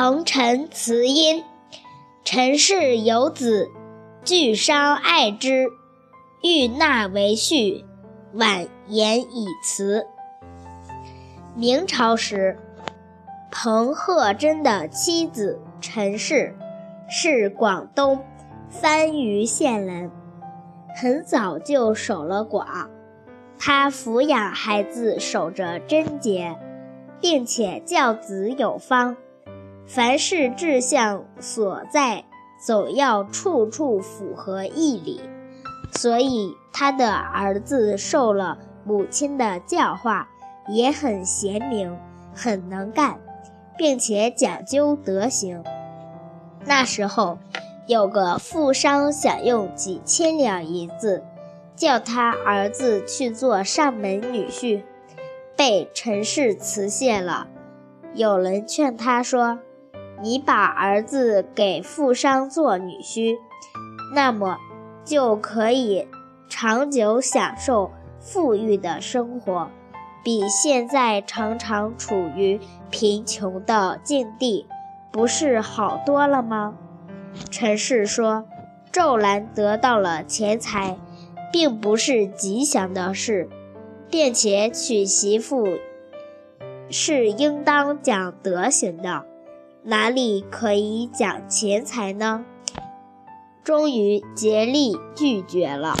彭城词音。陈氏有子，俱商爱之，欲纳为婿，婉言以辞。明朝时，彭鹤贞的妻子陈氏是广东番禺县人，很早就守了寡。她抚养孩子，守着贞节，并且教子有方。凡是志向所在，总要处处符合义理，所以他的儿子受了母亲的教化，也很贤明，很能干，并且讲究德行。那时候，有个富商想用几千两银子，叫他儿子去做上门女婿，被陈氏辞谢了。有人劝他说。你把儿子给富商做女婿，那么就可以长久享受富裕的生活，比现在常常处于贫穷的境地，不是好多了吗？陈氏说：“骤然得到了钱财，并不是吉祥的事，并且娶媳妇是应当讲德行的。”哪里可以讲钱财呢？终于竭力拒绝了。